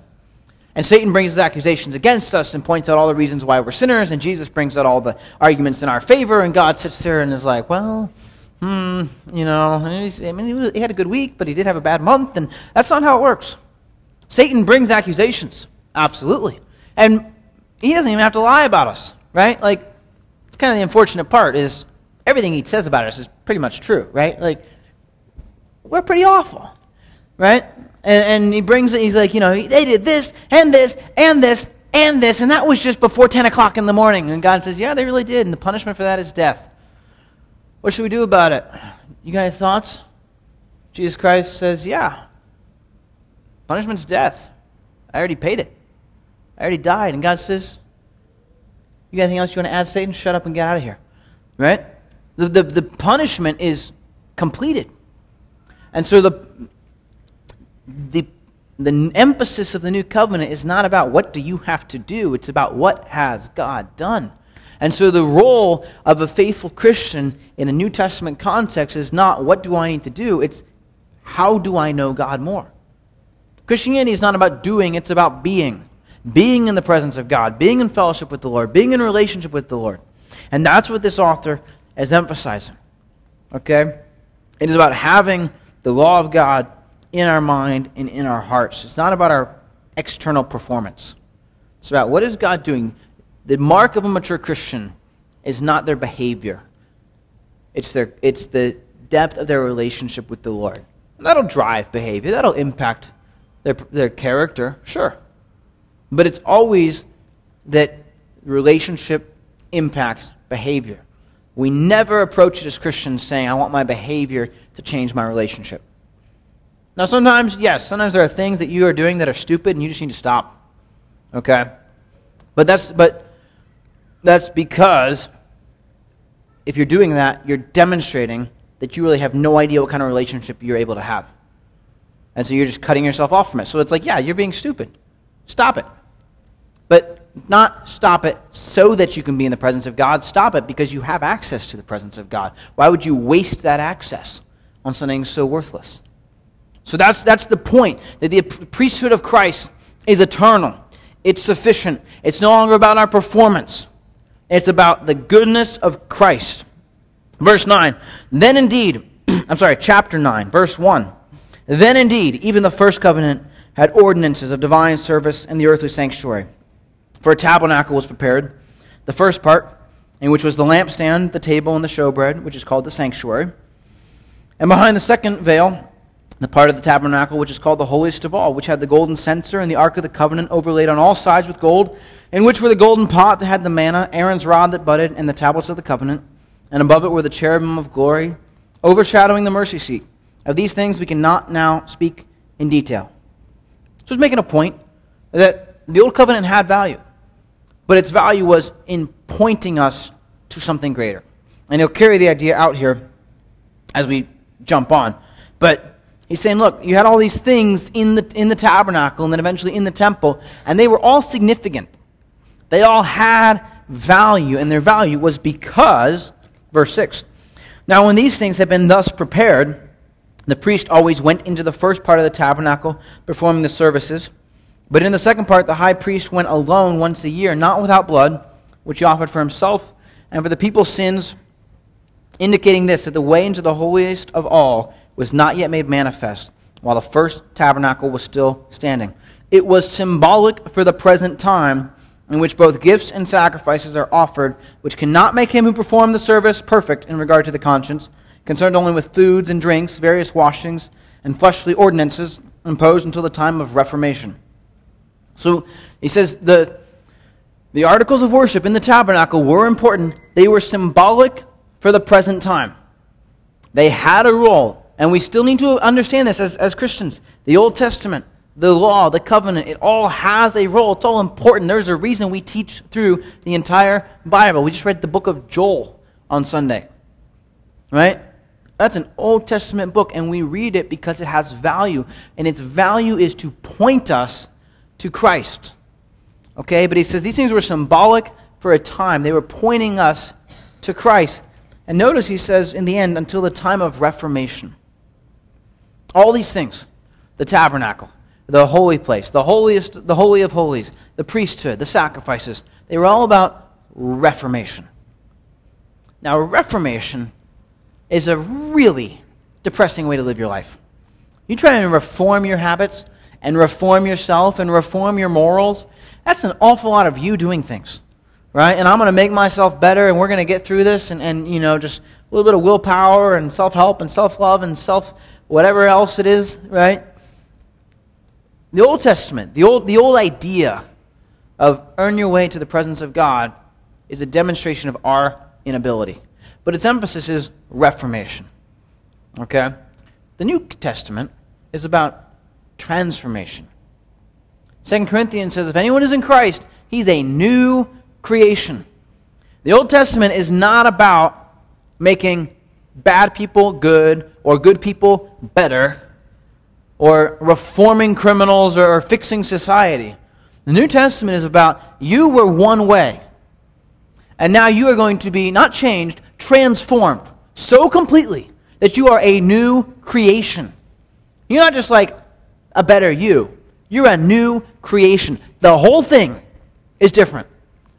And Satan brings his accusations against us and points out all the reasons why we're sinners, and Jesus brings out all the arguments in our favor, and God sits there and is like, well, hmm, you know, I mean, he had a good week, but he did have a bad month, and that's not how it works. Satan brings accusations, absolutely. And he doesn't even have to lie about us, right? Like, it's kind of the unfortunate part is everything he says about us is pretty much true, right? Like, we're pretty awful, right? And, and he brings it, he's like, you know, they did this and this and this and this, and that was just before 10 o'clock in the morning. And God says, yeah, they really did, and the punishment for that is death. What should we do about it? You got any thoughts? Jesus Christ says, yeah. Punishment's death. I already paid it. I already died. And God says, You got anything else you want to add, Satan? Shut up and get out of here. Right? The, the, the punishment is completed. And so the, the, the emphasis of the new covenant is not about what do you have to do, it's about what has God done. And so the role of a faithful Christian in a New Testament context is not what do I need to do, it's how do I know God more. Christianity is not about doing, it's about being. Being in the presence of God, being in fellowship with the Lord, being in relationship with the Lord. And that's what this author is emphasizing. Okay? It is about having the law of God in our mind and in our hearts. It's not about our external performance. It's about what is God doing. The mark of a mature Christian is not their behavior. It's, their, it's the depth of their relationship with the Lord. And that'll drive behavior. That'll impact their, their character, sure. But it's always that relationship impacts behavior. We never approach it as Christians saying, I want my behavior to change my relationship. Now, sometimes, yes, sometimes there are things that you are doing that are stupid and you just need to stop. Okay? But that's, but that's because if you're doing that, you're demonstrating that you really have no idea what kind of relationship you're able to have. And so you're just cutting yourself off from it. So it's like, yeah, you're being stupid. Stop it. But not stop it so that you can be in the presence of God. Stop it because you have access to the presence of God. Why would you waste that access on something so worthless? So that's, that's the point that the priesthood of Christ is eternal, it's sufficient. It's no longer about our performance, it's about the goodness of Christ. Verse 9, then indeed, I'm sorry, chapter 9, verse 1. Then indeed, even the first covenant had ordinances of divine service in the earthly sanctuary. For a tabernacle was prepared, the first part, in which was the lampstand, the table, and the showbread, which is called the sanctuary. And behind the second veil, the part of the tabernacle which is called the holiest of all, which had the golden censer and the ark of the covenant overlaid on all sides with gold, in which were the golden pot that had the manna, Aaron's rod that budded, and the tablets of the covenant, and above it were the cherubim of glory, overshadowing the mercy seat. Of these things we cannot now speak in detail. So he's making a point that the old covenant had value, but its value was in pointing us to something greater. And he'll carry the idea out here as we jump on. But He's saying, look, you had all these things in the, in the tabernacle and then eventually in the temple, and they were all significant. They all had value, and their value was because, verse 6, now when these things had been thus prepared, the priest always went into the first part of the tabernacle, performing the services. But in the second part, the high priest went alone once a year, not without blood, which he offered for himself and for the people's sins, indicating this that the way into the holiest of all was not yet made manifest, while the first tabernacle was still standing. It was symbolic for the present time in which both gifts and sacrifices are offered, which cannot make him who performed the service perfect in regard to the conscience, concerned only with foods and drinks, various washings, and fleshly ordinances imposed until the time of Reformation. So he says the, the articles of worship in the tabernacle were important, they were symbolic for the present time. They had a role. And we still need to understand this as, as Christians. The Old Testament, the law, the covenant, it all has a role. It's all important. There's a reason we teach through the entire Bible. We just read the book of Joel on Sunday. Right? That's an Old Testament book, and we read it because it has value. And its value is to point us to Christ. Okay? But he says these things were symbolic for a time, they were pointing us to Christ. And notice he says in the end, until the time of Reformation. All these things the tabernacle, the holy place, the holiest, the holy of holies, the priesthood, the sacrifices they were all about reformation. Now, reformation is a really depressing way to live your life. You try and reform your habits and reform yourself and reform your morals. That's an awful lot of you doing things, right? And I'm going to make myself better and we're going to get through this and, and, you know, just a little bit of willpower and self help and self love and self whatever else it is, right? The Old Testament, the old, the old idea of earn your way to the presence of God is a demonstration of our inability. But its emphasis is reformation. Okay? The New Testament is about transformation. 2 Corinthians says if anyone is in Christ, he's a new creation. The Old Testament is not about making bad people good or good people better or reforming criminals or fixing society. The New Testament is about you were one way, and now you are going to be not changed, transformed so completely that you are a new creation. You're not just like a better you, you're a new creation. The whole thing is different.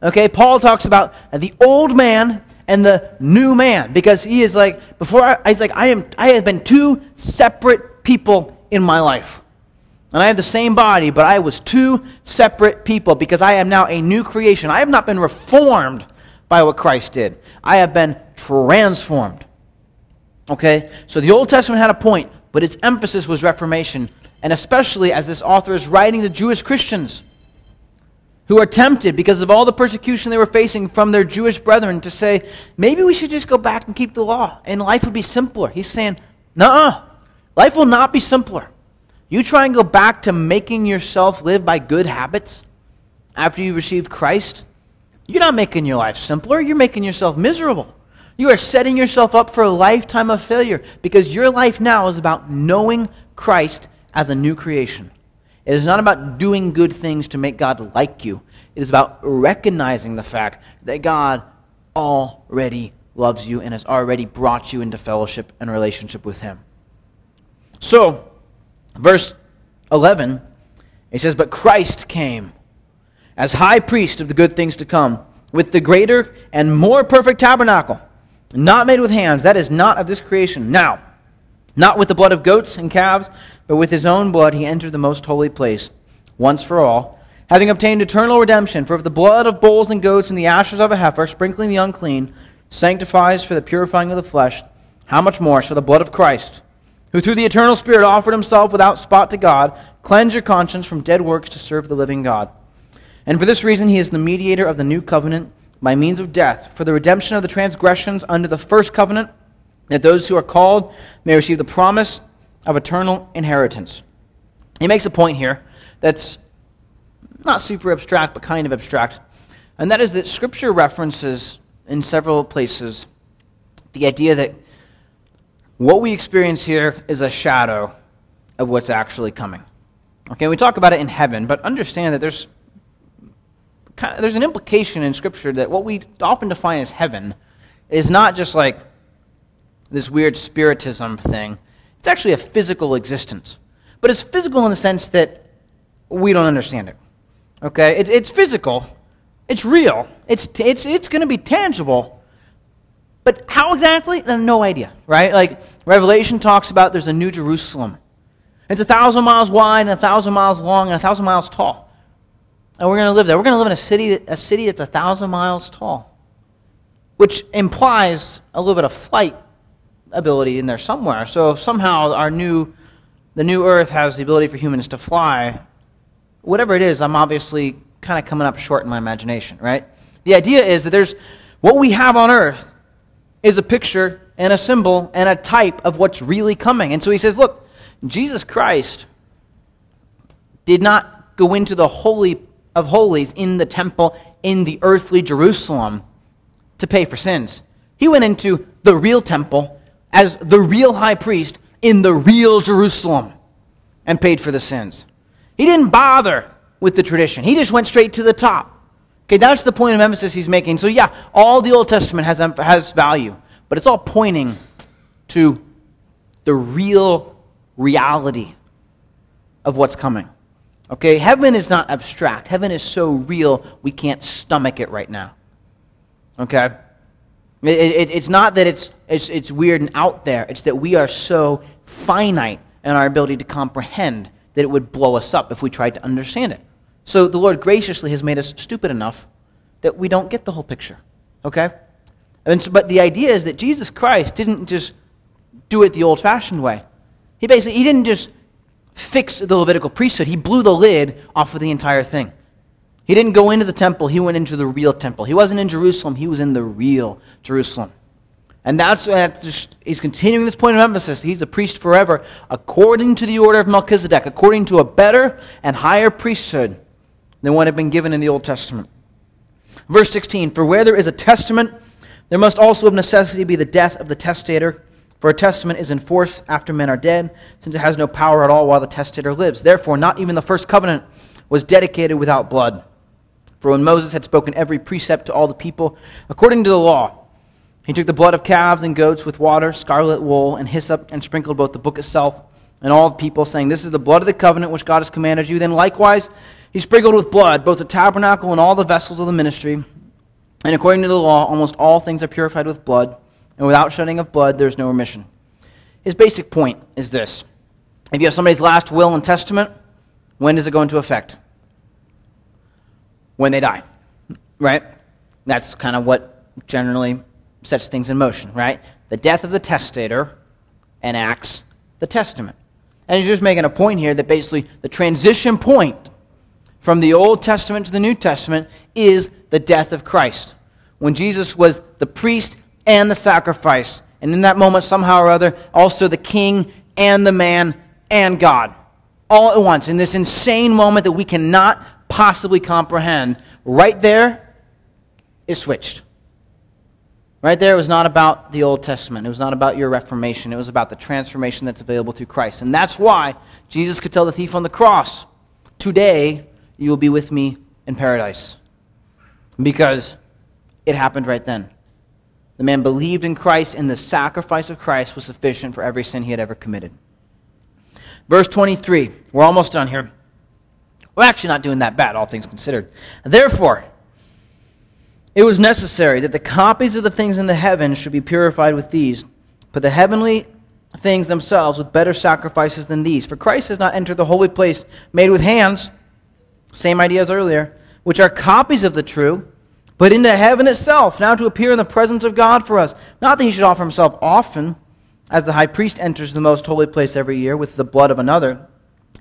Okay, Paul talks about the old man and the new man because he is like before I, he's like I am I have been two separate people in my life. And I have the same body, but I was two separate people because I am now a new creation. I have not been reformed by what Christ did. I have been transformed. Okay? So the Old Testament had a point, but its emphasis was reformation, and especially as this author is writing to Jewish Christians who are tempted because of all the persecution they were facing from their Jewish brethren to say, maybe we should just go back and keep the law and life would be simpler. He's saying, no, life will not be simpler. You try and go back to making yourself live by good habits after you received Christ, you're not making your life simpler, you're making yourself miserable. You are setting yourself up for a lifetime of failure because your life now is about knowing Christ as a new creation. It is not about doing good things to make God like you. It is about recognizing the fact that God already loves you and has already brought you into fellowship and relationship with Him. So, verse 11, it says, But Christ came as high priest of the good things to come, with the greater and more perfect tabernacle not made with hands, that is not of this creation. Now, not with the blood of goats and calves, but with his own blood he entered the most holy place, once for all, having obtained eternal redemption. For if the blood of bulls and goats and the ashes of a heifer, sprinkling the unclean, sanctifies for the purifying of the flesh, how much more shall the blood of Christ, who through the eternal Spirit offered himself without spot to God, cleanse your conscience from dead works to serve the living God? And for this reason he is the mediator of the new covenant by means of death for the redemption of the transgressions under the first covenant, that those who are called may receive the promise of eternal inheritance. He makes a point here that's not super abstract, but kind of abstract, and that is that Scripture references in several places the idea that what we experience here is a shadow of what's actually coming. Okay, we talk about it in heaven, but understand that there's kind of, there's an implication in Scripture that what we often define as heaven is not just like this weird spiritism thing. It's actually a physical existence. But it's physical in the sense that we don't understand it. Okay? It, it's physical. It's real. It's, it's, it's going to be tangible. But how exactly? No idea, right? Like, Revelation talks about there's a new Jerusalem. It's a thousand miles wide and a thousand miles long and a thousand miles tall and we're going to live there. We're going to live in a city, a city that's a thousand miles tall, which implies a little bit of flight ability in there somewhere. So if somehow our new, the new Earth has the ability for humans to fly, whatever it is, I'm obviously kind of coming up short in my imagination, right? The idea is that there's what we have on Earth is a picture and a symbol and a type of what's really coming. And so he says, look, Jesus Christ did not go into the holy of holies in the temple in the earthly Jerusalem to pay for sins. He went into the real temple as the real high priest in the real Jerusalem and paid for the sins. He didn't bother with the tradition, he just went straight to the top. Okay, that's the point of emphasis he's making. So, yeah, all the Old Testament has, has value, but it's all pointing to the real reality of what's coming. Okay, heaven is not abstract. Heaven is so real, we can't stomach it right now. Okay? It, it, it's not that it's, it's, it's weird and out there, it's that we are so finite in our ability to comprehend that it would blow us up if we tried to understand it. So the Lord graciously has made us stupid enough that we don't get the whole picture. Okay? And so, but the idea is that Jesus Christ didn't just do it the old fashioned way. He basically, he didn't just fix the Levitical priesthood. He blew the lid off of the entire thing. He didn't go into the temple, he went into the real temple. He wasn't in Jerusalem, he was in the real Jerusalem. And that's, he's continuing this point of emphasis. He's a priest forever, according to the order of Melchizedek, according to a better and higher priesthood than what had been given in the Old Testament. Verse 16 For where there is a testament, there must also of necessity be the death of the testator. For a testament is enforced after men are dead, since it has no power at all while the testator lives. Therefore, not even the first covenant was dedicated without blood. For when Moses had spoken every precept to all the people, according to the law, he took the blood of calves and goats with water, scarlet wool, and hyssop, and sprinkled both the book itself and all the people, saying, This is the blood of the covenant which God has commanded you. Then likewise, he sprinkled with blood both the tabernacle and all the vessels of the ministry. And according to the law, almost all things are purified with blood and without shedding of blood, there's no remission. His basic point is this if you have somebody's last will and testament, when does it go into effect? When they die, right? That's kind of what generally sets things in motion, right? The death of the testator enacts the testament. And he's just making a point here that basically the transition point from the Old Testament to the New Testament is the death of Christ. When Jesus was the priest and the sacrifice. And in that moment, somehow or other, also the king and the man and God. All at once, in this insane moment that we cannot possibly comprehend, right there, it switched. Right there, it was not about the Old Testament. It was not about your reformation. It was about the transformation that's available through Christ. And that's why Jesus could tell the thief on the cross, Today you will be with me in paradise. Because it happened right then. The man believed in Christ, and the sacrifice of Christ was sufficient for every sin he had ever committed. Verse 23. We're almost done here. We're actually not doing that bad, all things considered. Therefore, it was necessary that the copies of the things in the heavens should be purified with these, but the heavenly things themselves with better sacrifices than these. For Christ has not entered the holy place made with hands, same idea as earlier, which are copies of the true, but into heaven itself, now to appear in the presence of God for us. Not that he should offer himself often, as the high priest enters the most holy place every year with the blood of another.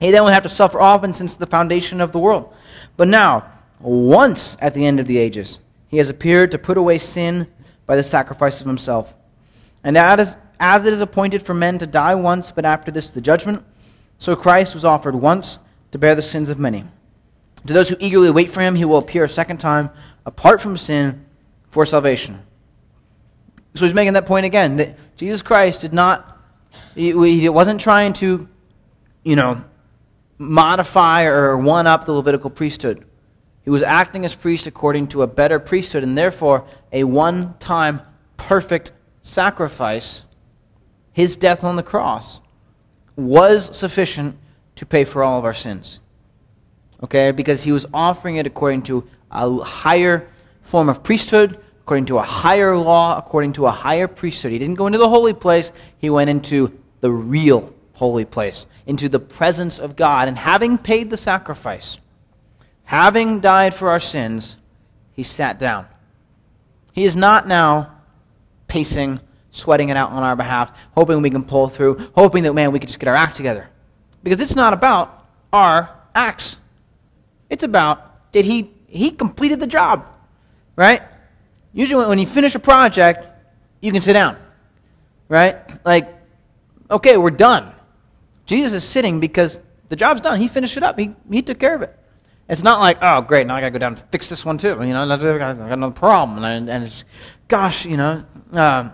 He then would have to suffer often since the foundation of the world. But now, once at the end of the ages, he has appeared to put away sin by the sacrifice of himself. And as, as it is appointed for men to die once, but after this the judgment, so Christ was offered once to bear the sins of many. To those who eagerly wait for him, he will appear a second time, apart from sin, for salvation. So he's making that point again that Jesus Christ did not, he wasn't trying to, you know, modify or one up the Levitical priesthood. He was acting as priest according to a better priesthood, and therefore a one time perfect sacrifice, his death on the cross, was sufficient to pay for all of our sins. Okay? Because he was offering it according to a higher form of priesthood, according to a higher law, according to a higher priesthood. He didn't go into the holy place, he went into the real holy place, into the presence of God. And having paid the sacrifice, having died for our sins, he sat down. He is not now pacing, sweating it out on our behalf, hoping we can pull through, hoping that, man, we can just get our act together. Because it's not about our acts. It's about did he he completed the job, right? Usually when you finish a project, you can sit down, right? Like, okay, we're done. Jesus is sitting because the job's done. He finished it up. He, he took care of it. It's not like, oh, great, now I got to go down and fix this one too. You know, I got another problem. And, and it's, gosh, you know, um,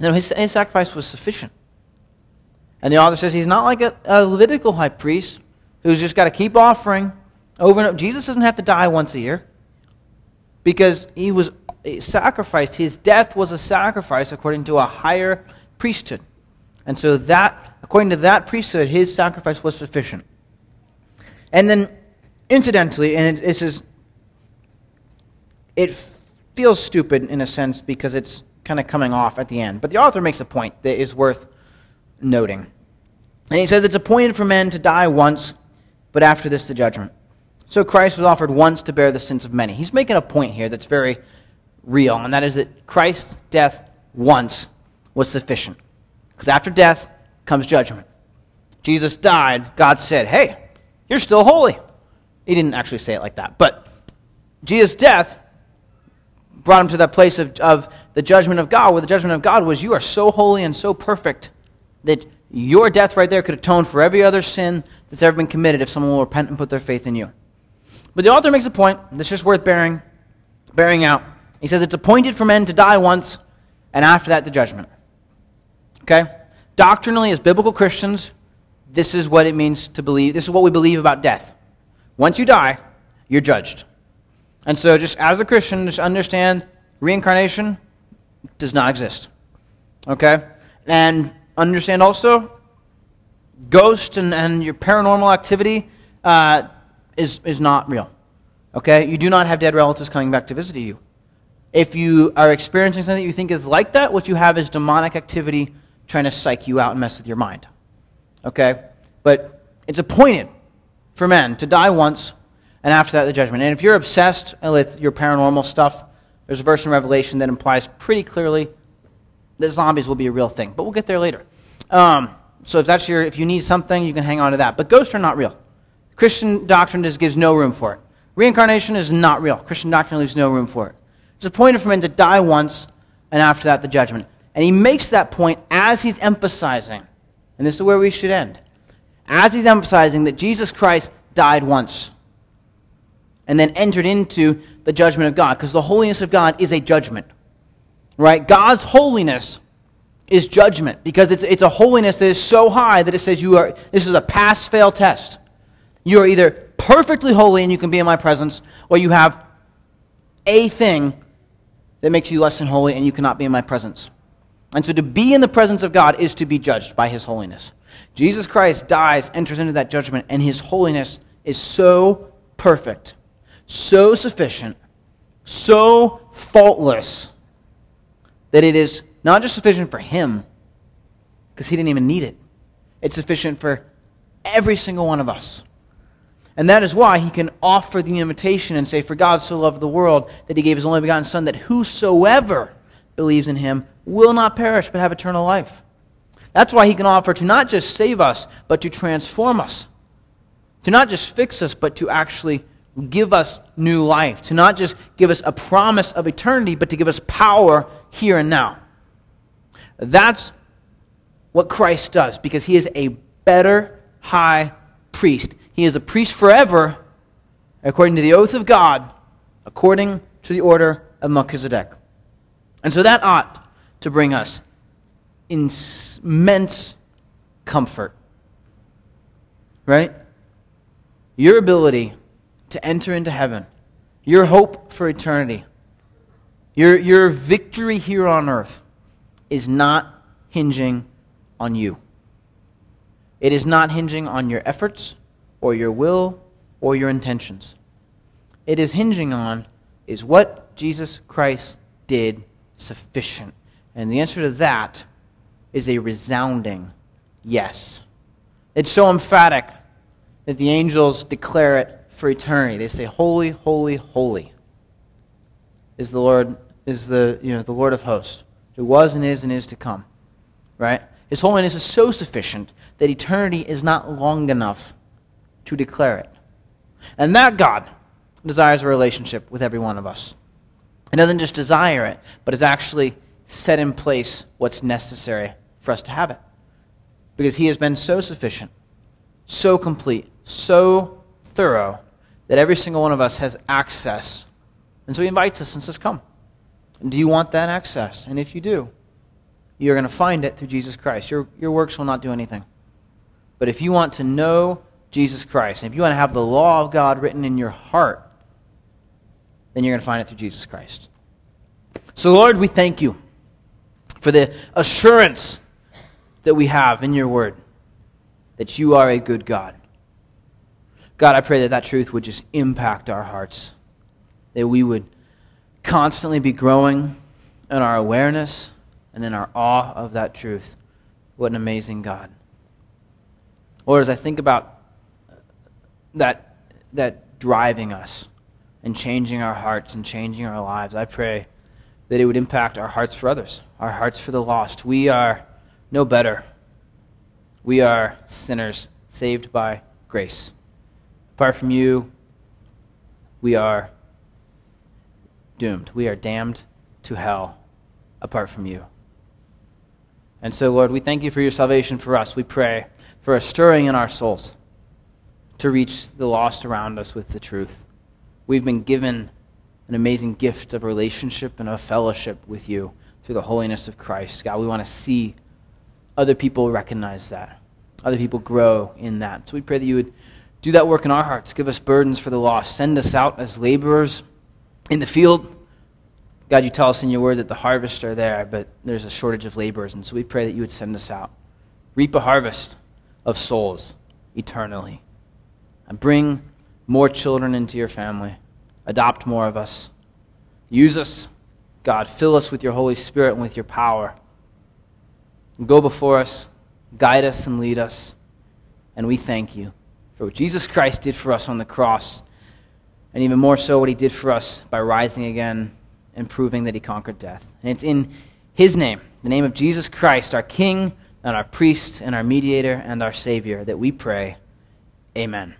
you know his, his sacrifice was sufficient. And the author says he's not like a, a Levitical high priest who's just got to keep offering over and over. Jesus doesn't have to die once a year because he was sacrificed. His death was a sacrifice according to a higher priesthood. And so that, according to that priesthood, his sacrifice was sufficient. And then Incidentally, and it, it's just, it feels stupid in a sense because it's kind of coming off at the end. But the author makes a point that is worth noting. And he says it's appointed for men to die once, but after this the judgment. So Christ was offered once to bear the sins of many. He's making a point here that's very real, and that is that Christ's death once was sufficient. Because after death comes judgment. Jesus died, God said, Hey, you're still holy. He didn't actually say it like that. But Jesus' death brought him to that place of, of the judgment of God, where the judgment of God was, You are so holy and so perfect that your death right there could atone for every other sin that's ever been committed if someone will repent and put their faith in you. But the author makes a point that's just worth bearing, bearing out. He says it's appointed for men to die once, and after that, the judgment. Okay? Doctrinally, as biblical Christians, this is what it means to believe. This is what we believe about death. Once you die, you're judged. And so, just as a Christian, just understand reincarnation does not exist. Okay? And understand also ghosts and, and your paranormal activity uh, is, is not real. Okay? You do not have dead relatives coming back to visit you. If you are experiencing something that you think is like that, what you have is demonic activity trying to psych you out and mess with your mind. Okay? But it's appointed for men to die once, and after that, the judgment. And if you're obsessed with your paranormal stuff, there's a verse in Revelation that implies pretty clearly that zombies will be a real thing. But we'll get there later. Um, so if that's your, if you need something, you can hang on to that. But ghosts are not real. Christian doctrine just gives no room for it. Reincarnation is not real. Christian doctrine leaves no room for it. It's appointed for men to die once, and after that, the judgment. And he makes that point as he's emphasizing, and this is where we should end as he's emphasizing that Jesus Christ died once and then entered into the judgment of God, because the holiness of God is a judgment. right? God's holiness is judgment because it's, it's a holiness that is so high that it says you are, this is a pass fail test. You are either perfectly holy and you can be in my presence, or you have a thing that makes you less than holy and you cannot be in my presence. And so to be in the presence of God is to be judged by his holiness. Jesus Christ dies, enters into that judgment, and his holiness is so perfect, so sufficient, so faultless that it is not just sufficient for him, because he didn't even need it, it's sufficient for every single one of us. And that is why he can offer the invitation and say, For God so loved the world that he gave his only begotten Son, that whosoever believes in him will not perish but have eternal life. That's why he can offer to not just save us, but to transform us. To not just fix us, but to actually give us new life. To not just give us a promise of eternity, but to give us power here and now. That's what Christ does because he is a better high priest. He is a priest forever, according to the oath of God, according to the order of Melchizedek. And so that ought to bring us immense comfort. Right? Your ability to enter into heaven, your hope for eternity, your, your victory here on earth is not hinging on you. It is not hinging on your efforts or your will or your intentions. It is hinging on is what Jesus Christ did sufficient? And the answer to that is a resounding yes. It's so emphatic that the angels declare it for eternity. They say, Holy, holy, holy is the Lord, is the, you know, the Lord of hosts, who was and is and is to come. Right? His holiness is so sufficient that eternity is not long enough to declare it. And that God desires a relationship with every one of us. He doesn't just desire it, but has actually set in place what's necessary for us to have it. Because he has been so sufficient, so complete, so thorough, that every single one of us has access. And so he invites us and says, Come. And do you want that access? And if you do, you're going to find it through Jesus Christ. Your, your works will not do anything. But if you want to know Jesus Christ, and if you want to have the law of God written in your heart, then you're going to find it through Jesus Christ. So, Lord, we thank you for the assurance that we have in your word that you are a good God. God, I pray that that truth would just impact our hearts, that we would constantly be growing in our awareness and in our awe of that truth. What an amazing God. Lord, as I think about that, that driving us and changing our hearts and changing our lives, I pray that it would impact our hearts for others, our hearts for the lost. We are no better. We are sinners saved by grace. Apart from you, we are doomed. We are damned to hell apart from you. And so, Lord, we thank you for your salvation for us. We pray for a stirring in our souls to reach the lost around us with the truth. We've been given an amazing gift of relationship and of fellowship with you through the holiness of Christ. God, we want to see other people recognize that, other people grow in that. So we pray that you would do that work in our hearts. Give us burdens for the lost. Send us out as laborers in the field. God, you tell us in your word that the harvests are there, but there's a shortage of laborers. And so we pray that you would send us out. Reap a harvest of souls eternally. And bring more children into your family. Adopt more of us. Use us, God. Fill us with your Holy Spirit and with your power. Go before us, guide us, and lead us. And we thank you for what Jesus Christ did for us on the cross, and even more so what he did for us by rising again and proving that he conquered death. And it's in his name, the name of Jesus Christ, our King and our priest and our mediator and our Savior, that we pray. Amen.